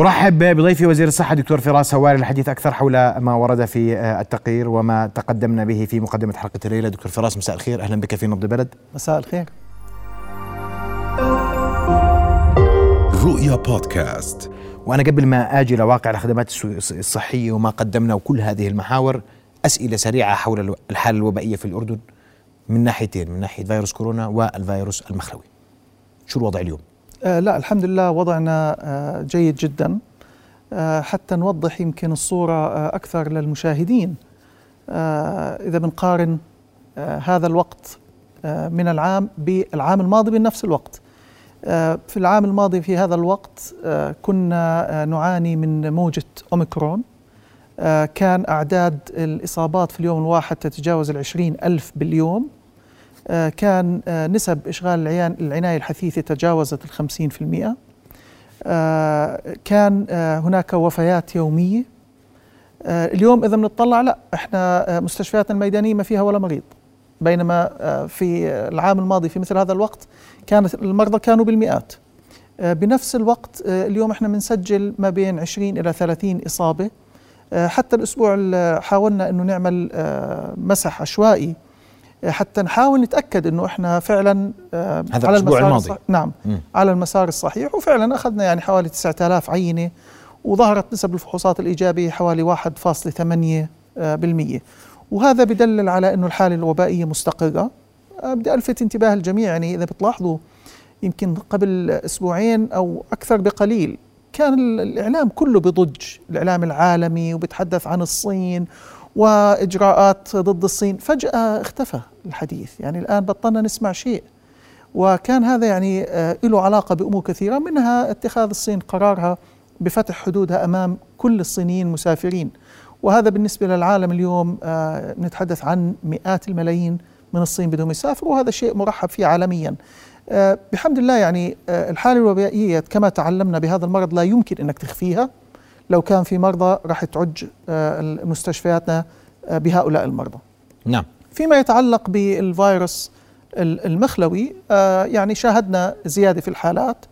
أرحب بضيفي وزير الصحة دكتور فراس هواري للحديث أكثر حول ما ورد في التقرير وما تقدمنا به في مقدمة حلقة الليلة. دكتور فراس مساء الخير. أهلا بك في نبض بلد. مساء الخير. رؤيا بودكاست. وأنا قبل ما أجي لواقع الخدمات الصحية وما قدمنا وكل هذه المحاور أسئلة سريعة حول الحالة الوبائية في الأردن من ناحيتين من ناحية فيروس كورونا والفيروس المخلوي شو الوضع اليوم؟ آه لا الحمد لله وضعنا آه جيد جدا. آه حتى نوضح يمكن الصورة آه أكثر للمشاهدين. آه إذا بنقارن آه هذا الوقت من العام بالعام الماضي بنفس الوقت. في العام الماضي في هذا الوقت كنا نعاني من موجة أوميكرون. كان أعداد الإصابات في اليوم الواحد تتجاوز العشرين ألف باليوم. كان نسب إشغال العناية الحثيثة تجاوزت الخمسين في المئة. كان هناك وفيات يومية. اليوم إذا بنطلع لا إحنا مستشفياتنا الميدانية ما فيها ولا مريض. بينما في العام الماضي في مثل هذا الوقت كانت المرضى كانوا بالمئات. بنفس الوقت اليوم إحنا بنسجل ما بين 20 إلى 30 إصابة. حتى الأسبوع حاولنا أنه نعمل مسح عشوائي حتى نحاول نتأكد إنه إحنا فعلا هذا على الأسبوع الماضي. نعم م. على المسار الصحيح. وفعلا أخذنا يعني حوالي 9000 عينة وظهرت نسب الفحوصات الإيجابية حوالي 1.8% وهذا بدلل على إنه الحالة الوبائية مستقرة. بدي ألفت انتباه الجميع. يعني إذا بتلاحظوا يمكن قبل أسبوعين أو أكثر بقليل كان الإعلام كله بضج. الإعلام العالمي وبيتحدث عن الصين وإجراءات ضد الصين. فجأة اختفى الحديث. يعني الآن بطلنا نسمع شيء. وكان هذا يعني له علاقة بأمور كثيرة منها اتخاذ الصين قرارها بفتح حدودها أمام كل الصينيين المسافرين وهذا بالنسبة للعالم اليوم نتحدث عن مئات الملايين من الصين بدهم يسافروا وهذا شيء مرحب فيه عالميا. بحمد الله يعني الحالة الوبائية كما تعلمنا بهذا المرض لا يمكن إنك تخفيها. لو كان في مرضى راح تعج مستشفياتنا بهؤلاء المرضى. نعم. فيما يتعلق بالفيروس المخلوي يعني شاهدنا زيادة في الحالات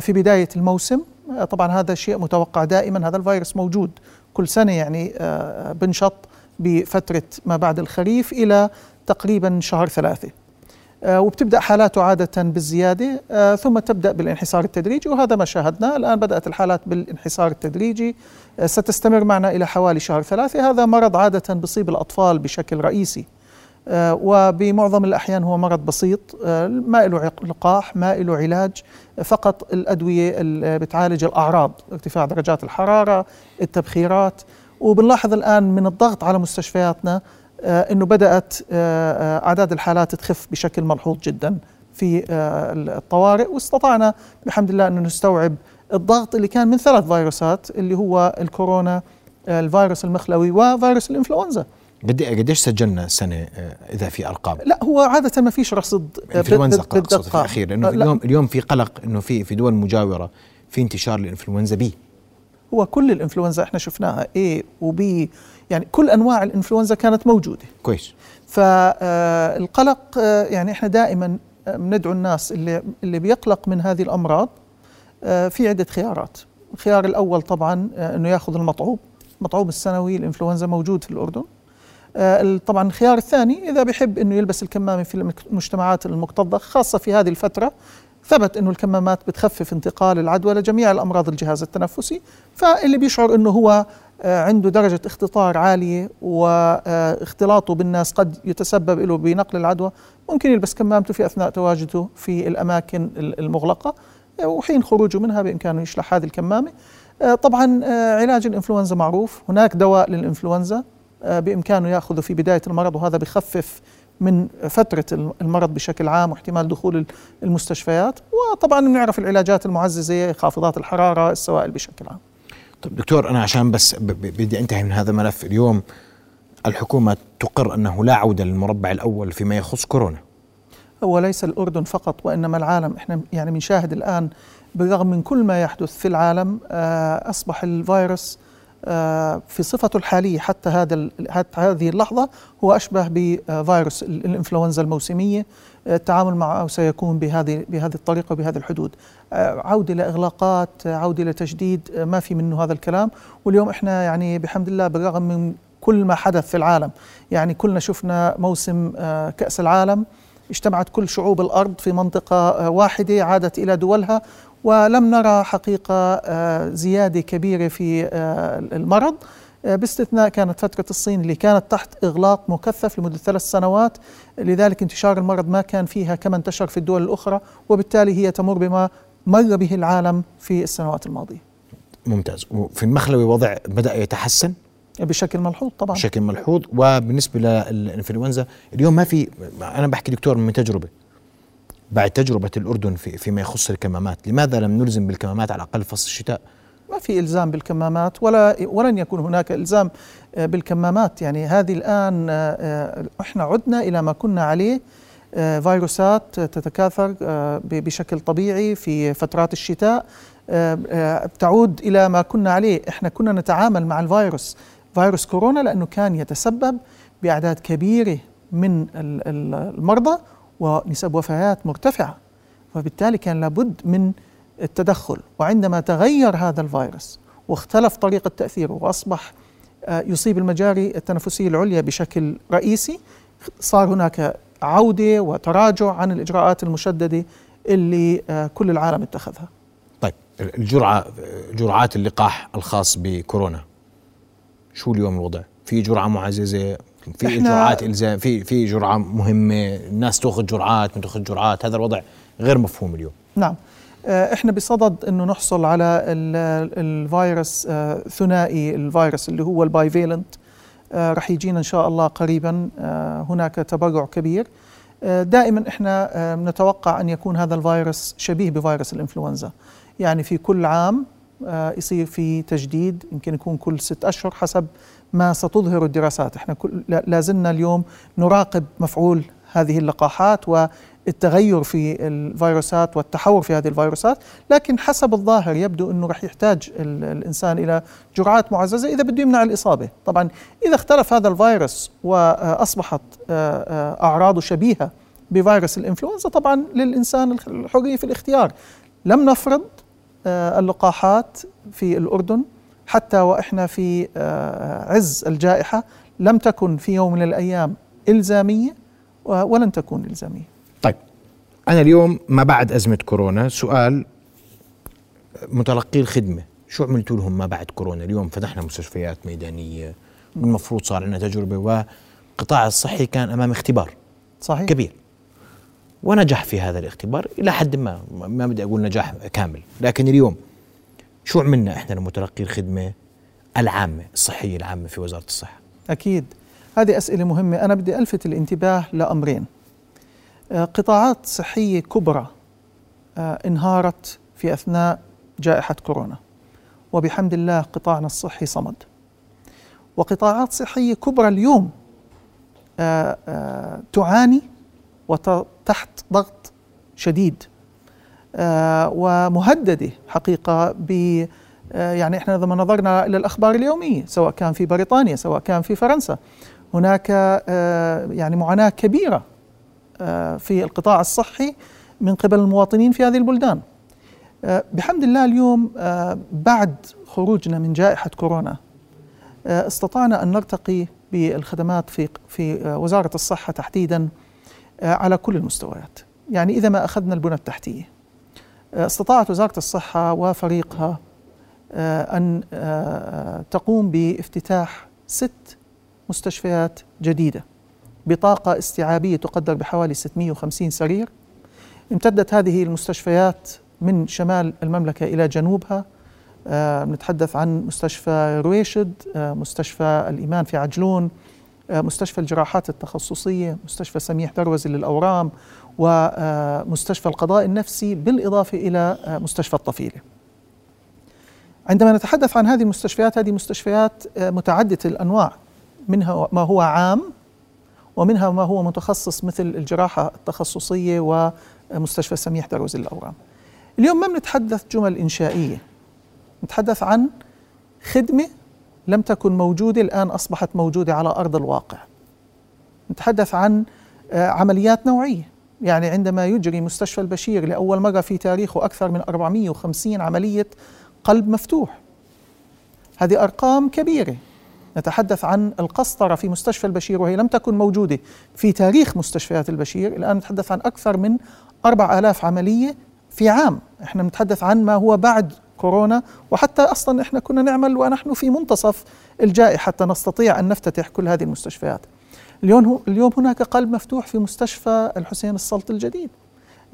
في بداية الموسم. طبعا هذا شيء متوقع دائما هذا الفيروس موجود كل سنة يعني بنشط بفترة ما بعد الخريف إلى تقريبا شهر ثلاثة. وبتبدأ حالاته عادة بالزيادة ثم تبدأ بالانحسار التدريجي وهذا ما شاهدناه. الآن بدأت الحالات بالانحسار التدريجي ستستمر معنا إلى حوالي شهر ثلاثة. هذا مرض عادة بصيب الأطفال بشكل رئيسي وبمعظم الأحيان هو مرض بسيط ما له لقاح ما له علاج فقط الأدوية اللي بتعالج الأعراض ارتفاع درجات الحرارة التبخيرات. وبنلاحظ الآن من الضغط على مستشفياتنا إنه بدأت أعداد الحالات تخف بشكل ملحوظ جدا في الطوارئ واستطعنا بحمد الله ان نستوعب الضغط اللي كان من ثلاث فيروسات اللي هو الكورونا الفيروس المخلوي وفيروس الإنفلونزا. قد قديش سجلنا السنة إذا في أرقام؟ لا هو عادة ما فيش رصد إنفلونزا اقصد في الأخير لأنه اليوم اليوم في قلق إنه في في دول مجاورة في انتشار للانفلونزا بي. هو كل الإنفلونزا إحنا شفناها A وبي يعني كل أنواع الإنفلونزا كانت موجودة. كويس. فالقلق يعني إحنا دائما بندعو الناس اللي اللي بيقلق من هذه الأمراض في عدة خيارات. الخيار الأول طبعا إنه يأخذ المطعوم. المطعوم السنوي الإنفلونزا موجود في الأردن. طبعا الخيار الثاني إذا بيحب إنه يلبس الكمامة في المجتمعات المكتظة خاصة في هذه الفترة ثبت إنه الكمامات بتخفف انتقال العدوى لجميع الأمراض الجهاز التنفسي فاللي بيشعر إنه هو عنده درجة اختطار عالية واختلاطه بالناس قد يتسبب له بنقل العدوى ممكن يلبس كمامته في أثناء تواجده في الأماكن المغلقة وحين خروجه منها بإمكانه يشلح هذه الكمامة. طبعا علاج الإنفلونزا معروف هناك دواء للإنفلونزا بإمكانه يأخذه في بداية المرض وهذا بخفف من فترة المرض بشكل عام واحتمال دخول المستشفيات وطبعا بنعرف العلاجات المعززة خافضات الحرارة السوائل بشكل عام. طيب دكتور أنا عشان بس بدي أنتهي من هذا الملف اليوم الحكومة تقر أنه لا عودة للمربع الأول فيما يخص كورونا. هو ليس الأردن فقط وإنما العالم. إحنا يعني بنشاهد الآن بالرغم من كل ما يحدث في العالم أصبح الفيروس آه، في صفته الحالية حتى هذا حتى هذه اللحظة هو أشبه بفيروس الإنفلونزا الموسمية. التعامل معه سيكون بهذه بهذه الطريقة وبهذه الحدود. عودة لإغلاقات عودة لتجديد ما في منه هذا الكلام. واليوم إحنا يعني بحمد الله بالرغم من كل ما حدث في العالم يعني كلنا شفنا موسم كأس العالم. اجتمعت كل شعوب الأرض في منطقة واحدة عادت إلى دولها. ولم نرى حقيقة آه، زيادة كبيرة في آه، المرض. آه، باستثناء كانت فترة الصين اللي كانت تحت إغلاق مكثف لمدة ثلاث سنوات. لذلك انتشار المرض ما كان فيها كما انتشر في الدول الأخرى وبالتالي هي تمر بما مر به العالم في السنوات الماضية. ممتاز. وفي المخلوي وضع بدأ يتحسن؟ بشكل ملحوظ طبعا. بشكل ملحوظ. وبالنسبة للإنفلونزا اليوم ما في أنا بحكي دكتور من تجربة بعد تجربة الأردن في فيما يخص الكمامات. لماذا لم نلزم بالكمامات على الأقل فصل الشتاء؟ ما في إلزام بالكمامات ولا ولن يكون هناك إلزام آه، بالكمامات. يعني هذه الآن آه، آه، إحنا عدنا إلى ما كنا عليه فيروسات تتكاثر بشكل طبيعي في فترات الشتاء تعود إلى ما كنا عليه. إحنا كنا نتعامل مع الفيروس فيروس كورونا لأنه كان يتسبب بأعداد كبيرة من المرضى ونسب وفيات مرتفعة وبالتالي كان لابد من التدخل وعندما تغير هذا الفيروس واختلف طريقة تأثيره وأصبح آه، يصيب المجاري التنفسية العليا بشكل رئيسي صار هناك عودة وتراجع عن الإجراءات المشددة اللي آه، كل العالم اتخذها. طيب الجرعة جرعات اللقاح الخاص بكورونا شو اليوم الوضع؟ في جرعة معززة في جرعات إلزام في في جرعة مهمة الناس تأخذ جرعات ما تأخذ جرعات هذا الوضع غير مفهوم اليوم. نعم. آه، إحنا بصدد إنه نحصل على الفيروس آه، ثنائي الفيروس اللي هو البايفيلنت. آه، رح يجينا إن شاء الله قريبا هناك تبرع كبير. دائما إحنا نتوقع أن يكون هذا الفيروس شبيه بفيروس الإنفلونزا. يعني في كل عام يصير في تجديد يمكن يكون كل ست أشهر حسب ما ستظهر الدراسات. إحنا لازلنا اليوم نراقب مفعول هذه اللقاحات والتغير في الفيروسات والتحور في هذه الفيروسات لكن حسب الظاهر يبدو إنه رح يحتاج الإنسان إلى جرعات معززة إذا بده يمنع الإصابة. طبعا إذا اختلف هذا الفيروس وأصبحت آه، آه، أعراضه شبيهة بفيروس الإنفلونزا طبعا للإنسان الحرية في الاختيار. لم نفرض آه، اللقاحات في الأردن حتى وإحنا في آه، عز الجائحة لم تكن في يوم من الأيام إلزامية ولن تكون إلزامية. طيب أنا اليوم ما بعد أزمة كورونا سؤال متلقي الخدمة. شو عملتوا لهم ما بعد كورونا؟ اليوم فتحنا مستشفيات ميدانية المفروض صار لنا تجربة والقطاع الصحي كان أمام اختبار صحيح. كبير. ونجح في هذا الاختبار إلى حد ما. ما بدي أقول نجاح كامل لكن اليوم شو عملنا إحنا لمتلقي الخدمة العامة الصحية العامة في وزارة الصحة؟ أكيد. هذه أسئلة مهمة. أنا بدي ألفت الانتباه لأمرين. آه، قطاعات صحية كبرى آه، انهارت في أثناء جائحة كورونا. وبحمد الله قطاعنا الصحي صمد. وقطاعات صحية كبرى اليوم آه، تعاني وتحت ضغط شديد. ومهدده حقيقة ب آه، يعني إحنا لما نظرنا إلى الأخبار اليومية سواء كان في بريطانيا سواء كان في فرنسا هناك آه، يعني معاناة كبيرة في القطاع الصحي من قبل المواطنين في هذه البلدان. بحمد الله اليوم بعد خروجنا من جائحة كورونا استطعنا أن نرتقي بالخدمات في في وزارة الصحة تحديدا على كل المستويات. يعني إذا ما أخذنا البنى التحتية استطاعت وزارة الصحة وفريقها آه، أن آه، تقوم بافتتاح ست مستشفيات جديدة بطاقة استيعابية تقدر بحوالي 650 سرير. امتدت هذه المستشفيات من شمال المملكة إلى جنوبها آه، نتحدث عن مستشفى رويشد مستشفى الإيمان في عجلون مستشفى الجراحات التخصصية مستشفى سميح دروزي للأورام ومستشفى القضاء النفسي بالإضافة إلى مستشفى الطفيلة. عندما نتحدث عن هذه المستشفيات هذه مستشفيات متعددة الأنواع منها ما هو عام ومنها ما هو متخصص مثل الجراحة التخصصية ومستشفى سميح دروز الأورام اليوم ما بنتحدث جمل إنشائية نتحدث عن خدمة لم تكن موجودة الآن أصبحت موجودة على أرض الواقع. نتحدث عن آه، عمليات نوعية. يعني عندما يجري مستشفى البشير لأول مرة في تاريخه أكثر من 450 عملية قلب مفتوح. هذه أرقام كبيرة. نتحدث عن القسطرة في مستشفى البشير وهي لم تكن موجودة في تاريخ مستشفيات البشير. الآن نتحدث عن أكثر من أربع آلاف عملية في عام. إحنا نتحدث عن ما هو بعد كورونا وحتى أصلا إحنا كنا نعمل ونحن في منتصف الجائحة حتى نستطيع أن نفتتح كل هذه المستشفيات. اليوم اليوم هناك قلب مفتوح في مستشفى الحسين السلط الجديد.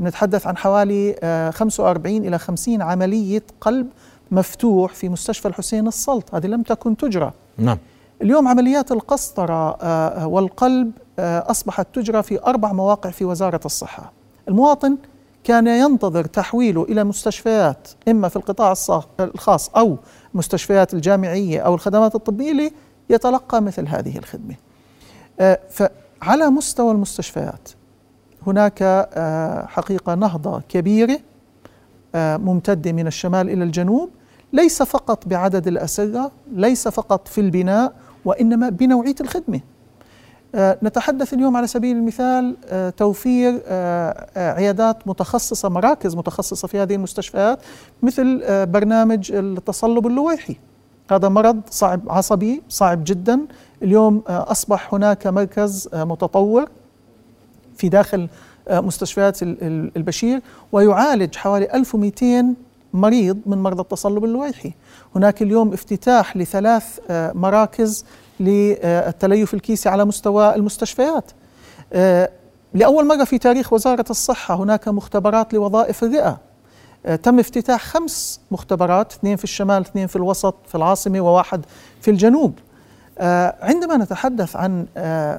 نتحدث عن حوالي 45 آه، إلى 50 عملية قلب مفتوح في مستشفى الحسين السلط. هذه لم تكن تجرى. نعم. اليوم عمليات القسطرة آه، والقلب آه، أصبحت تجرى في أربع مواقع في وزارة الصحة. المواطن كان ينتظر تحويله إلى مستشفيات إما في القطاع الخاص أو مستشفيات الجامعية أو الخدمات الطبية ليتلقى مثل هذه الخدمة. آه، فعلى مستوى المستشفيات هناك حقيقة نهضة كبيرة ممتدة من الشمال إلى الجنوب ليس فقط بعدد الأسرة ليس فقط في البناء وإنما بنوعية الخدمة. آه، نتحدث اليوم على سبيل المثال آه، توفير آه، عيادات متخصصة مراكز متخصصة في هذه المستشفيات مثل برنامج التصلب اللويحي. هذا مرض صعب عصبي صعب جدا. اليوم أصبح هناك مركز متطور في داخل مستشفيات البشير ويعالج حوالي 1200 مريض من مرضى التصلب اللويحي. هناك اليوم افتتاح لثلاث آه، مراكز للتليف الكيسي على مستوى المستشفيات. آه، لأول مرة في تاريخ وزارة الصحة هناك مختبرات لوظائف الرئة. آه، تم افتتاح خمس مختبرات اثنين في الشمال اثنين في الوسط في العاصمة وواحد في الجنوب. آه، عندما نتحدث عن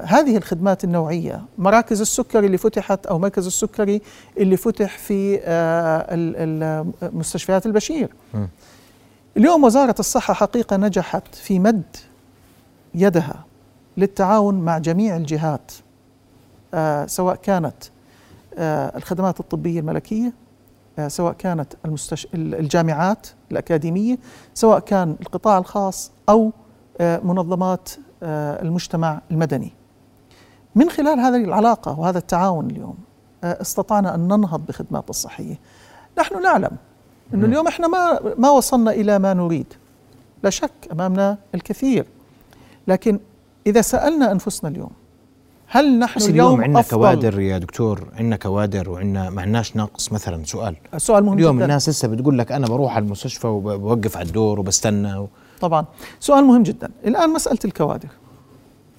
هذه الخدمات النوعية مراكز السكري اللي فتحت أو مركز السكري اللي فتح في مستشفيات البشير. اليوم وزارة الصحة حقيقة نجحت في مد يدها للتعاون مع جميع الجهات سواء كانت الخدمات الطبية الملكية سواء كانت المستش... الجامعات الأكاديمية سواء كان القطاع الخاص أو آه، منظمات آه، المجتمع المدني. من خلال هذه العلاقة وهذا التعاون اليوم آه، استطعنا أن ننهض بخدمات الصحية. نحن نعلم أنه اليوم إحنا ما, ما وصلنا إلى ما نريد. لا شك أمامنا الكثير. لكن إذا سألنا أنفسنا اليوم هل نحن اليوم, اليوم عندنا كوادر يا دكتور عندنا كوادر وعندنا ما عندناش ناقص مثلا سؤال. السؤال مهم اليوم جداً. الناس لسه بتقول لك أنا بروح على المستشفى وبوقف على الدور وبستنى و... طبعا. سؤال مهم جدا. الآن مسألة الكوادر.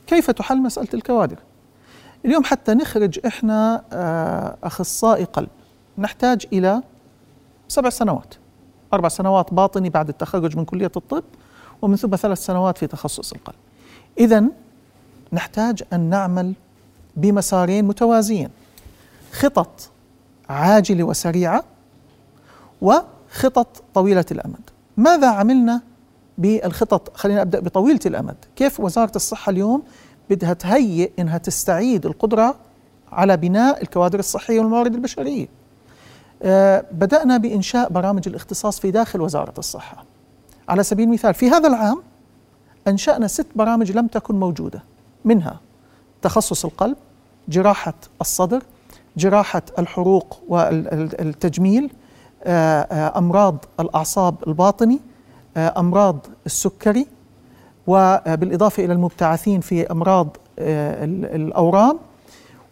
كيف تحل مسألة الكوادر؟ اليوم حتى نخرج إحنا آه، أخصائي قلب. نحتاج إلى سبع سنوات. أربع سنوات باطني بعد التخرج من كلية الطب ومن ثم ثلاث سنوات في تخصص القلب. إذا نحتاج أن نعمل بمسارين متوازيين. خطط عاجلة وسريعة وخطط طويلة الأمد. ماذا عملنا بالخطط؟ خلينا أبدأ بطويلة الأمد. كيف وزارة الصحة اليوم بدها تهيئ إنها تستعيد القدرة على بناء الكوادر الصحية والموارد البشرية؟ آه بدأنا بإنشاء برامج الاختصاص في داخل وزارة الصحة. على سبيل المثال في هذا العام انشانا ست برامج لم تكن موجودة. منها تخصص القلب جراحة الصدر جراحة الحروق والتجميل آه، آه، أمراض الأعصاب الباطني آه، أمراض السكري وبالإضافة إلى المبتعثين في أمراض آه، الأورام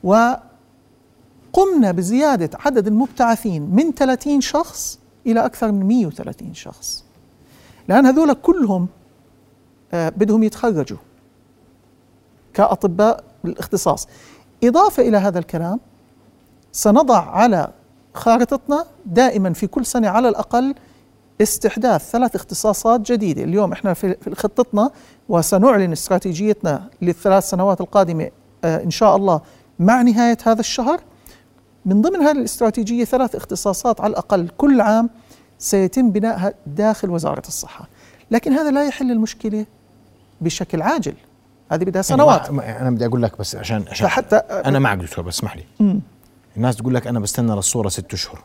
وقمنا بزيادة عدد المبتعثين من 30 شخص إلى أكثر من 130 شخص. لأن هذول كلهم بدهم يتخرجوا كأطباء بالاختصاص. إضافة إلى هذا الكلام سنضع على خارطتنا دائما في كل سنة على الأقل استحداث ثلاث اختصاصات جديدة. اليوم إحنا في خطتنا وسنعلن استراتيجيتنا للثلاث سنوات القادمة آه إن شاء الله مع نهاية هذا الشهر. من ضمن هذه الاستراتيجية ثلاث اختصاصات على الأقل كل عام سيتم بنائها داخل وزارة الصحة. لكن هذا لا يحل المشكلة بشكل عاجل. هذه بدها يعني سنوات. يعني أنا بدي أقول لك بس عشان عشان حتى أنا معك دكتور بس اسمح لي. الناس تقول لك أنا بستنى للصورة ست أشهر.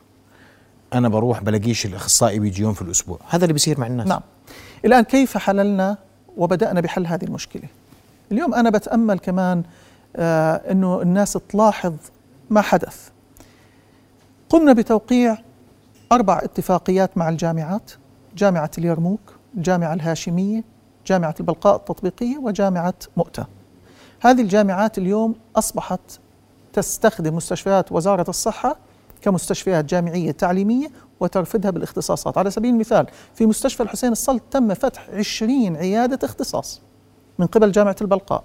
أنا بروح بلاقيش الأخصائي بيجي يوم في الأسبوع. هذا اللي بيصير مع الناس. نعم. الآن كيف حللنا وبدأنا بحل هذه المشكلة؟ اليوم أنا بتأمل كمان آه أنه الناس تلاحظ ما حدث. قمنا بتوقيع أربع اتفاقيات مع الجامعات جامعة اليرموك الجامعة الهاشمية جامعة البلقاء التطبيقية وجامعة مؤتة. هذه الجامعات اليوم أصبحت تستخدم مستشفيات وزارة الصحة كمستشفيات جامعية تعليمية وترفدها بالاختصاصات. على سبيل المثال في مستشفى الحسين الصلت تم فتح 20 عيادة اختصاص من قبل جامعة البلقاء.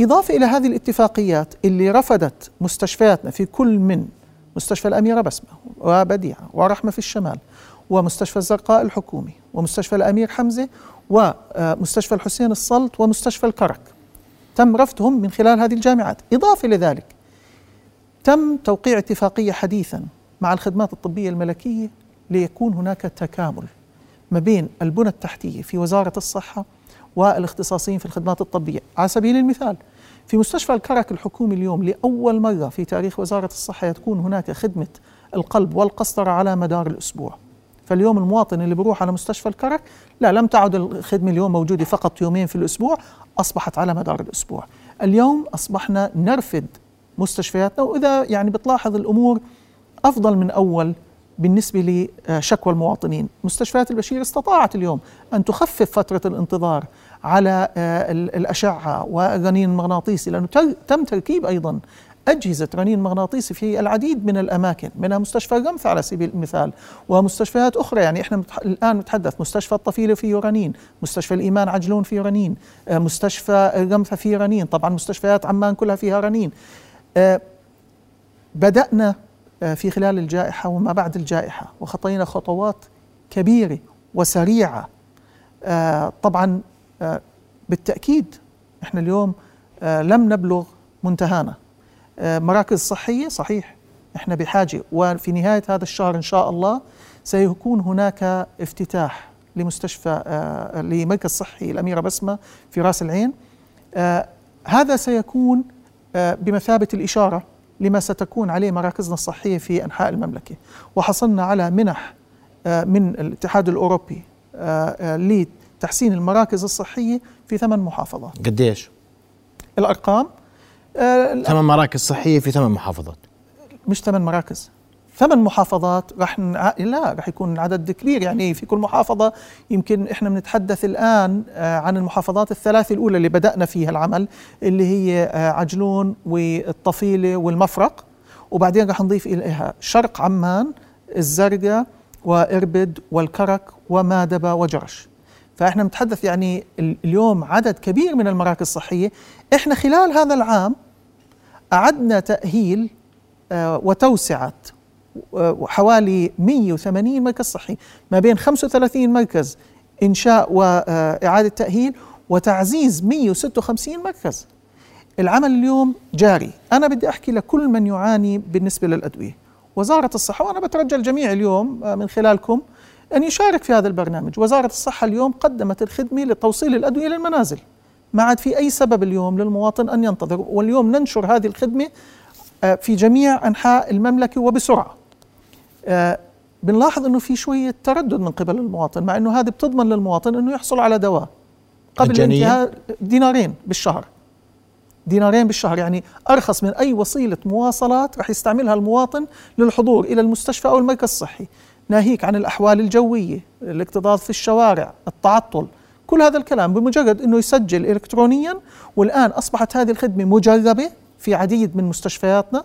إضافة إلى هذه الاتفاقيات اللي رفضت مستشفياتنا في كل من مستشفى الأميرة بسمة وبديعة ورحمة في الشمال ومستشفى الزرقاء الحكومي ومستشفى الأمير حمزة ومستشفى الحسين الصلت ومستشفى الكرك. تم رفضهم من خلال هذه الجامعات. إضافة لذلك تم توقيع اتفاقية حديثا مع الخدمات الطبية الملكية ليكون هناك تكامل ما بين البنى التحتية في وزارة الصحة والاختصاصيين في الخدمات الطبية. على سبيل المثال في مستشفى الكرك الحكومي اليوم لأول مرة في تاريخ وزارة الصحة تكون هناك خدمة القلب والقسطرة على مدار الأسبوع. فاليوم المواطن اللي بيروح على مستشفى الكرك لا لم تعد الخدمة اليوم موجودة فقط يومين في الأسبوع أصبحت على مدار الأسبوع. اليوم أصبحنا نرفد مستشفياتنا وإذا يعني بتلاحظ الأمور أفضل من أول بالنسبة لشكوى المواطنين. مستشفيات البشير استطاعت اليوم أن تخفف فترة الانتظار على آه، الأشعة والرنين المغناطيسي لأنه تم تركيب أيضا أجهزة رنين مغناطيسي في العديد من الأماكن منها مستشفى الرمث على سبيل المثال ومستشفيات أخرى. يعني إحنا الآن نتحدث مستشفى الطفيلة فيه رنين مستشفى الإيمان عجلون فيه رنين آه، مستشفى الرمثة فيه رنين طبعا مستشفيات عمان كلها فيها رنين. آه، بدأنا آه، في خلال الجائحة وما بعد الجائحة وخطينا خطوات كبيرة وسريعة. طبعا بالتأكيد إحنا اليوم لم نبلغ منتهانا. مراكز صحية صحيح إحنا بحاجة. وفي نهاية هذا الشهر إن شاء الله سيكون هناك افتتاح لمستشفى آه، لمركز صحي الأميرة بسمة في رأس العين. آه، هذا سيكون بمثابة الإشارة لما ستكون عليه مراكزنا الصحية في أنحاء المملكة. وحصلنا على منح من الاتحاد الأوروبي لتحسين المراكز الصحية في ثمان محافظات. قديش؟ الأرقام؟ آه ثمان مراكز صحية في ثمان محافظات. مش ثمان مراكز. ثمان محافظات راح لا راح يكون عدد كبير. يعني في كل محافظة يمكن إحنا بنتحدث الآن آه، عن المحافظات الثلاثة الأولى اللي بدأنا فيها العمل اللي هي آه، عجلون والطفيلة والمفرق. وبعدين راح نضيف إليها شرق عمان الزرقاء وإربد والكرك ومادبة وجرش. فإحنا بنتحدث يعني اليوم عدد كبير من المراكز الصحية. إحنا خلال هذا العام أعدنا تأهيل آه، وتوسعة آه، حوالي 180 مركز صحي ما بين 35 مركز إنشاء وإعادة تأهيل وتعزيز 156 مركز. العمل اليوم جاري. أنا بدي أحكي لكل من يعاني بالنسبة للأدوية. وزارة الصحة وأنا بترجى الجميع اليوم آه، من خلالكم أن يشارك في هذا البرنامج. وزارة الصحة اليوم قدمت الخدمة لتوصيل الأدوية للمنازل. ما عاد في أي سبب اليوم للمواطن أن ينتظر. واليوم ننشر هذه الخدمة آه، في جميع أنحاء المملكة وبسرعة. آه، بنلاحظ أنه في شوية تردد من قبل المواطن مع أنه هذه بتضمن للمواطن أنه يحصل على دواء قبل انتهاء دينارين بالشهر. دينارين بالشهر يعني أرخص من أي وسيلة مواصلات رح يستعملها المواطن للحضور إلى المستشفى أو المركز الصحي. ناهيك عن الأحوال الجوية الاكتظاظ في الشوارع التعطل كل هذا الكلام بمجرد أنه يسجل إلكترونيا والآن أصبحت هذه الخدمة مجربة في عديد من مستشفياتنا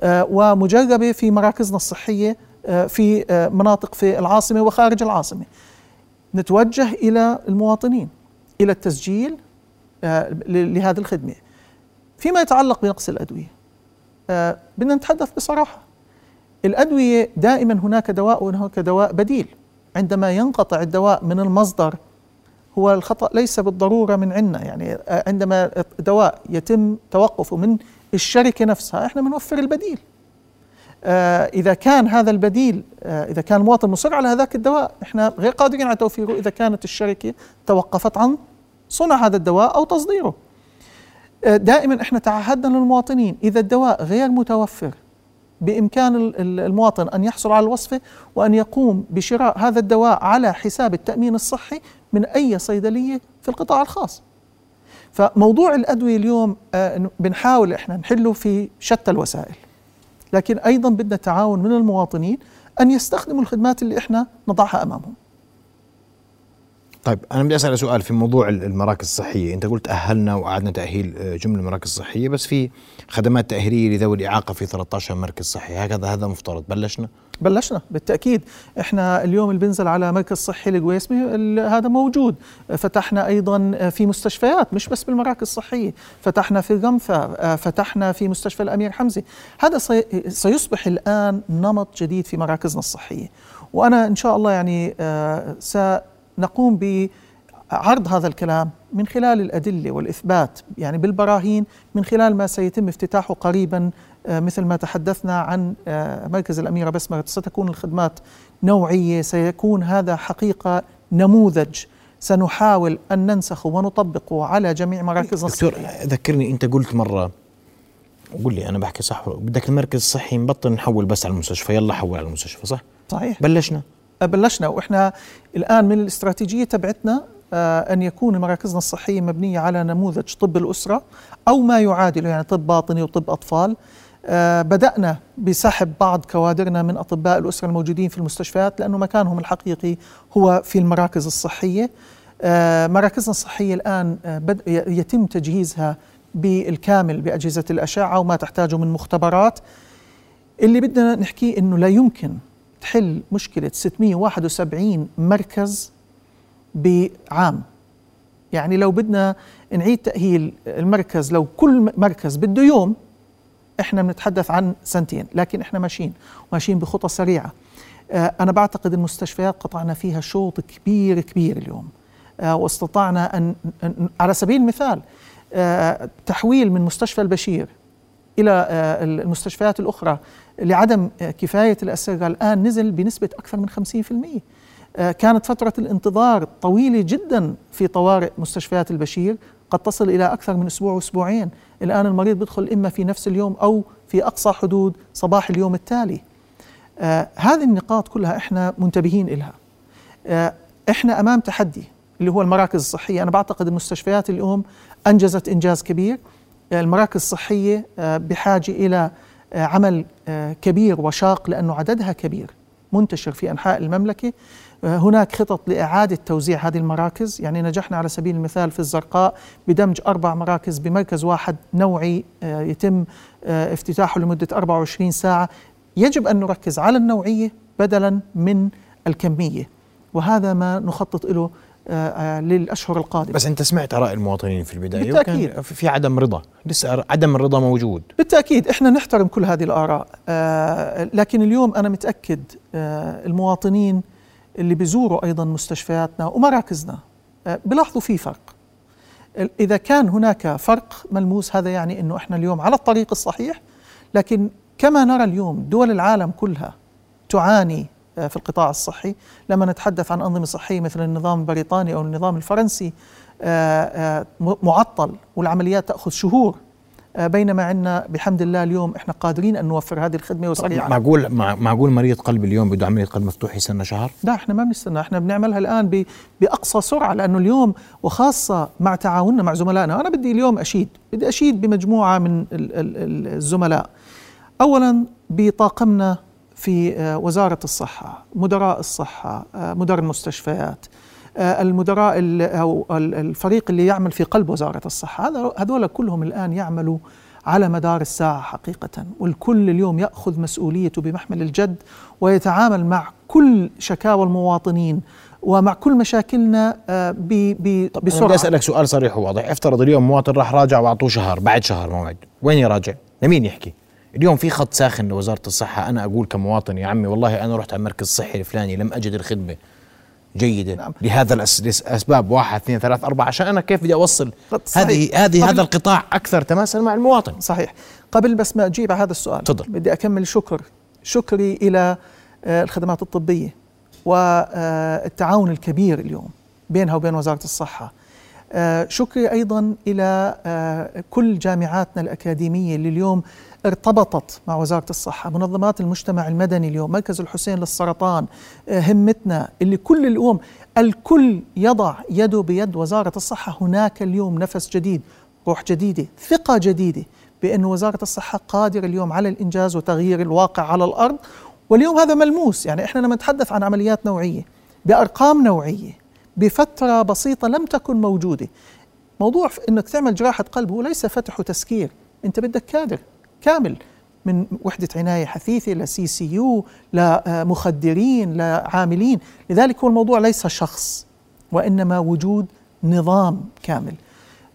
آه، ومجربة في مراكزنا الصحية آه، في آه، مناطق في العاصمة وخارج العاصمة. نتوجه إلى المواطنين إلى التسجيل لهذه الخدمة. فيما يتعلق بنقص الأدوية بدنا نتحدث بصراحة. الأدوية دائما هناك دواء وهناك دواء بديل. عندما ينقطع الدواء من المصدر هو الخطأ ليس بالضرورة من عندنا يعني عندما دواء يتم توقفه من الشركة نفسها إحنا بنوفر البديل. آه إذا كان هذا البديل آه إذا كان المواطن مصر على هذاك الدواء إحنا غير قادرين على توفيره إذا كانت الشركة توقفت عن صنع هذا الدواء أو تصديره. آه دائما إحنا تعهدنا للمواطنين إذا الدواء غير متوفر ال- المواطن أن يحصل على الوصفة وأن يقوم بشراء هذا الدواء على حساب التأمين الصحي من أي صيدلية في القطاع الخاص. فموضوع الأدوية اليوم آه، بنحاول إحنا نحله في شتى الوسائل. لكن أيضا بدنا تعاون من المواطنين أن يستخدموا الخدمات اللي إحنا نضعها أمامهم. طيب أنا بدي أسأل سؤال في موضوع ال- المراكز الصحية. أنت قلت أهلنا وقعدنا تأهيل آه، جملة مراكز صحيه بس في خدمات تأهيلية لذوي الإعاقة في 13 مركز صحي. هكذا هذا مفترض. بلشنا؟ بلشنا بالتأكيد. إحنا اليوم اللي بنزل على مركز صحي القويسمي ال- هذا موجود. فتحنا أيضا في مستشفيات مش بس بالمراكز الصحية. فتحنا في غمفة فتحنا في مستشفى الأمير حمزه هذا سي- سيصبح الآن نمط جديد في مراكزنا الصحية. وأنا إن شاء الله يعني آه، سنقوم بعرض هذا الكلام من خلال الأدلة والإثبات يعني بالبراهين من خلال ما سيتم افتتاحه قريبا آه، مثل ما تحدثنا عن آه، مركز الأميرة بسمة ستكون الخدمات نوعية سيكون هذا حقيقة نموذج. سنحاول أن ننسخه ونطبقه على جميع مراكزنا دكتور ذكرني أنت قلت مرة وقول لي أنا بحكي صح بدك المركز الصحي نبطل نحول بس على المستشفى يلا حول على المستشفى صح؟ صحيح. بلشنا. بلشنا وإحنا الآن من الاستراتيجية تبعتنا آه، أن يكون مراكزنا الصحية مبنية على نموذج طب الأسرة أو ما يعادله يعني طب باطني وطب أطفال. آه، بدأنا بسحب بعض كوادرنا من أطباء الأسرة الموجودين في المستشفيات لأنه مكانهم الحقيقي هو في المراكز الصحية. آه، مراكزنا الصحية الآن بد- ي- يتم تجهيزها بالكامل بأجهزة الأشعة وما تحتاجه من مختبرات. اللي بدنا نحكيه إنه لا يمكن تحل مشكلة 671 مركز بعام. يعني لو بدنا نعيد تأهيل المركز لو كل مركز بده يوم إحنا بنتحدث عن سنتين لكن إحنا ماشيين ماشيين بخطى سريعة. آه، أنا بعتقد المستشفيات قطعنا فيها شوط كبير كبير اليوم. آه، واستطعنا أن- على سبيل المثال آه، تحويل من مستشفى البشير إلى آه، المستشفيات الأخرى لعدم آه، كفاية الاسره الآن نزل بنسبة أكثر من 50% آه، كانت فترة الانتظار طويلة جدا في طوارئ مستشفيات البشير قد تصل إلى أكثر من أسبوع وأسبوعين. الآن المريض بيدخل إما في نفس اليوم أو في أقصى حدود صباح اليوم التالي. هذه النقاط كلها إحنا منتبهين لها آه إحنا أمام تحدي اللي هو المراكز الصحية. أنا بعتقد المستشفيات اليوم أنجزت إنجاز كبير. المراكز الصحية آه بحاجة إلى آه عمل آه كبير وشاق لأنه عددها كبير منتشر في أنحاء المملكة. آه هناك خطط لإعادة توزيع هذه المراكز. يعني نجحنا على سبيل المثال في الزرقاء بدمج أربع مراكز بمركز واحد نوعي يتم افتتاحه لمدة 24 ساعة. يجب أن نركز على النوعية بدلا من الكمية وهذا ما نخطط له للأشهر القادمة. بس أنت سمعت آراء المواطنين في البداية؟ بالتأكيد. وكان في عدم رضا. لسه عدم الرضا موجود. بالتأكيد. إحنا نحترم كل هذه الآراء. آه، لكن اليوم أنا متأكد آه، المواطنين اللي بيزوروا أيضا مستشفياتنا ومراكزنا آه، بلاحظوا في فرق. إذا كان هناك فرق ملموس هذا يعني إنه إحنا اليوم على الطريق الصحيح. لكن كما نرى اليوم دول العالم كلها تعاني آه، في القطاع الصحي. لما نتحدث عن أنظمة صحية مثل النظام البريطاني أو النظام الفرنسي آه، آه، معطل والعمليات تأخذ شهور. آه، بينما عندنا بحمد الله اليوم إحنا قادرين أن نوفر هذه الخدمة وسريعا. معقول مع- معقول مريض قلب اليوم بده عملية قلب مفتوح يستنى شهر؟ لا إحنا ما بنستنى. إحنا بنعملها الآن بأقصى سرعة لأنه اليوم وخاصة مع تعاوننا مع زملائنا أنا بدي اليوم أشيد. بدي أشيد بمجموعة من ال- ال- ال- الزملاء. اولا بطاقمنا في آه، وزارة الصحة مدراء الصحة آه، مدراء المستشفيات آه، المدراء ال- الفريق اللي يعمل في قلب وزارة الصحة. هذا هذول كلهم الآن يعملوا على مدار الساعة حقيقة والكل اليوم يأخذ مسؤوليته بمحمل الجد ويتعامل مع كل شكاوى المواطنين ومع كل مشاكلنا ب- ب- أنا بدي أسألك سؤال صريح وواضح. افترض اليوم مواطن راح راجع وأعطوه شهر بعد شهر موعد. وين يراجع؟ لمين يحكي؟ اليوم في خط ساخن لوزارة الصحة أنا أقول كمواطن يا عمي والله أنا رحت على المركز الصحي الفلاني لم أجد الخدمة جيدة نعم. لهذا الاسباب واحد اثنين ثلاث أربعة عشان أنا كيف بدي أوصل. هذه هذه هذا القطاع أكثر تماسا مع المواطن صحيح قبل بس ما أجيب على هذا السؤال تفضل. بدي أكمل شكر شكري إلى آه، الخدمات الطبية والتعاون الكبير اليوم بينها وبين وزارة الصحة آه، شكري أيضا إلى آه، كل جامعاتنا الأكاديمية اللي اليوم ارتبطت مع وزارة الصحة منظمات المجتمع المدني اليوم مركز الحسين للسرطان آه، همتنا اللي كل اليوم الكل يضع يده بيد وزارة الصحة. هناك اليوم نفس جديد روح جديدة ثقة جديدة بأن وزارة الصحة قادرة اليوم على الإنجاز وتغيير الواقع على الأرض. واليوم هذا ملموس يعني إحنا لما نتحدث عن عمليات نوعية بأرقام نوعية بفترة بسيطة لم تكن موجودة موضوع إنك تعمل جراحة قلب هو ليس فتح وتسكير أنت بدك كادر. كامل من وحدة عناية حثيثة ل CCU لمخدرين لعاملين لذلك هو الموضوع ليس شخص وإنما وجود نظام كامل.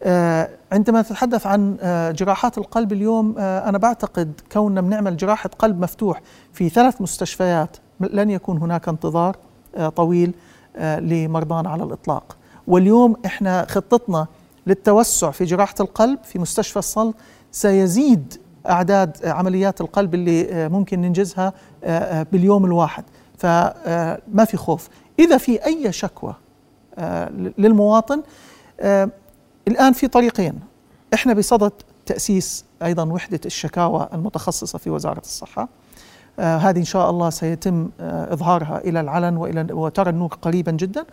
آه، عندما تتحدث عن آه، جراحات القلب اليوم آه، أنا بعتقد كوننا بنعمل جراحة قلب مفتوح في ثلاث مستشفيات لن يكون هناك انتظار طويل لمرضانا على الإطلاق. واليوم إحنا خطتنا للتوسع في جراحة القلب في مستشفى الصلب سيزيد أعداد عمليات القلب اللي ممكن ننجزها باليوم الواحد. فما في خوف. إذا في أي شكوى للمواطن الآن في طريقين. إحنا بصدد تأسيس أيضا وحدة الشكاوى المتخصصة في وزارة الصحة. آه هذه إن شاء الله سيتم آه إظهارها إلى العلن وإلى وترى النور قريبا جدا.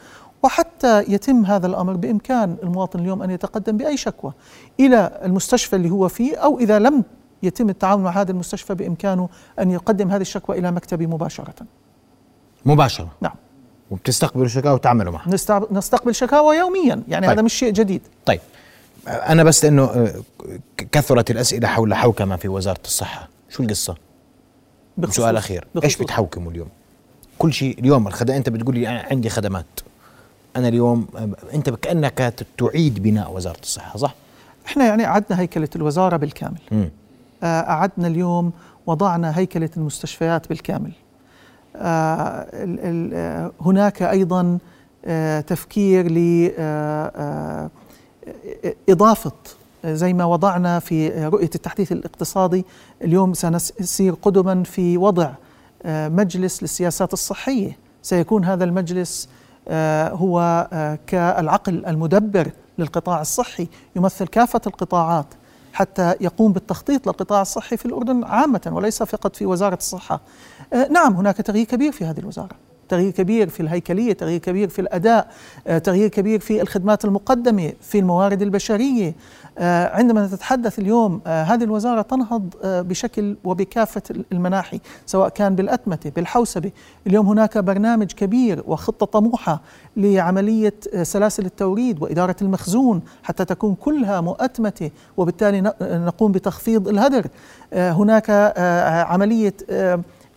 وحتى يتم هذا الأمر بإمكان المواطن اليوم أن يتقدم بأي شكوى إلى المستشفى اللي هو فيه أو إذا لم يتم التعامل مع هذا المستشفى بإمكانه أن يقدم هذه الشكوى إلى مكتبي مباشرة. مباشرة. نعم. وبتستقبلوا شكاوى وتعملوا معها نستقبل شكاوى يوميا. يعني طيب. هذا مش شيء جديد. طيب. أنا بس لأنه آه، كثرت الأسئلة حول حوكمه في وزارة الصحة. شو القصة؟ سؤال أخير. بخصوص. إيش بتحوكموا اليوم؟ كل شيء اليوم الخدمات أنت بتقول لي عندي خدمات. أنا اليوم آه، أنت كأنك تعيد بناء وزارة الصحة صح؟ إحنا يعني أعدنا هيكلة الوزارة بالكامل. م. آه، اعدنا اليوم وضعنا هيكلة المستشفيات بالكامل. هناك أيضا تفكير إضافة زي ما وضعنا في رؤية التحديث الاقتصادي. اليوم سنسير قدما في وضع آه، مجلس للسياسات الصحية. سيكون هذا المجلس آه، هو آه، كالعقل المدبر للقطاع الصحي يمثل كافة القطاعات. حتى يقوم بالتخطيط للقطاع الصحي في الأردن عامة وليس فقط في وزارة الصحة. نعم هناك تغيير كبير في هذه الوزارة. تغيير كبير في الهيكلية، تغيير كبير في الأداء، آه، تغيير كبير في الخدمات المقدمة، في الموارد البشرية. آه، عندما نتحدث اليوم آه، هذه الوزارة تنهض بشكل وبكافة المناحي، سواء كان بالأتمتة، بالحوسبة، اليوم هناك برنامج كبير وخطة طموحة لعملية سلاسل التوريد وإدارة المخزون حتى تكون كلها مؤتمتة وبالتالي نقوم بتخفيض الهدر. هناك عملية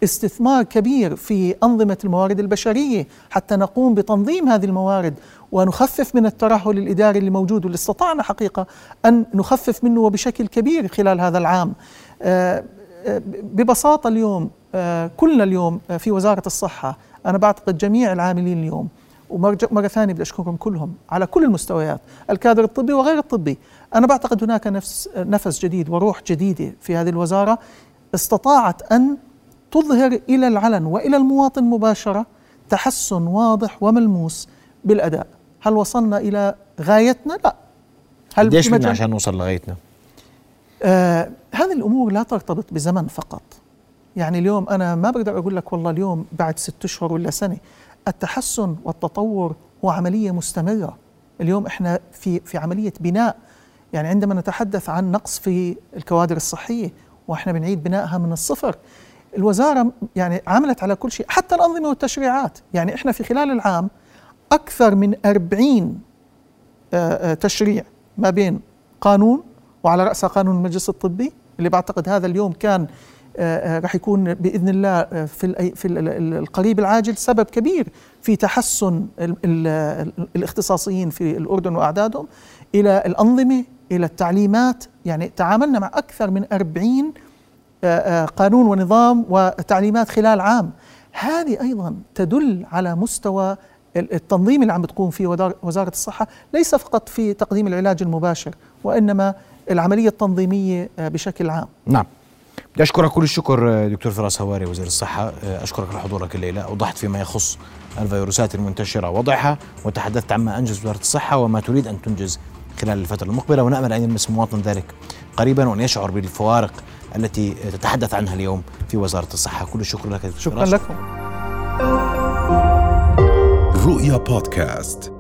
استثمار كبير في أنظمة الموارد البشرية حتى نقوم بتنظيم هذه الموارد ونخفف من الترهل الإداري اللي موجود واللي استطعنا حقيقة أن نخفف منه وبشكل كبير خلال هذا العام. آه، آه، ببساطة اليوم آه، كلنا اليوم في وزارة الصحة أنا بعتقد جميع العاملين اليوم ومرة ثانية بدي أشكركم كلهم على كل المستويات الكادر الطبي وغير الطبي. أنا بعتقد هناك نفس نفس جديد وروح جديدة في هذه الوزارة استطاعت أن تظهر إلى العلن وإلى المواطن مباشرة تحسن واضح وملموس بالأداء. هل وصلنا إلى غايتنا؟ لا. هل قديش بدنا عشان نوصل لغايتنا؟ آه هذه الأمور لا ترتبط بزمن فقط. يعني اليوم أنا ما بقدر أقول لك والله اليوم بعد ست أشهر ولا سنة التحسن والتطور هو عملية مستمرة. اليوم إحنا في في عملية بناء. يعني عندما نتحدث عن نقص في الكوادر الصحية وإحنا بنعيد بنائها من الصفر الوزارة يعني عملت على كل شيء حتى الأنظمة والتشريعات. يعني إحنا في خلال العام أكثر من أربعين آه، آه، تشريع ما بين قانون وعلى رأسها قانون المجلس الطبي اللي بعتقد هذا اليوم كان آه، رح يكون بإذن الله في في القريب العاجل سبب كبير في تحسن الاختصاصيين في الأردن وأعدادهم إلى الأنظمة إلى التعليمات. يعني تعاملنا مع أكثر من 40 آه، آه، قانون ونظام وتعليمات خلال عام هذه أيضا تدل على مستوى التنظيم اللي عم بتقوم فيه وزارة الصحة ليس فقط في تقديم العلاج المباشر وإنما العملية التنظيمية آه، بشكل عام. نعم. بدي أشكرك كل الشكر دكتور فراس هواري وزير الصحة أشكرك لحضورك الليلة أوضحت فيما يخص الفيروسات المنتشرة وضعها وتحدثت عما أنجز وزارة الصحة وما تريد أن تنجز خلال الفترة المقبلة ونأمل أن يلمس المواطن ذلك قريبا وأن يشعر بالفوارق التي تتحدث عنها اليوم في وزارة الصحة. كل الشكر لك شكرا لكم. رؤيا بودكاست.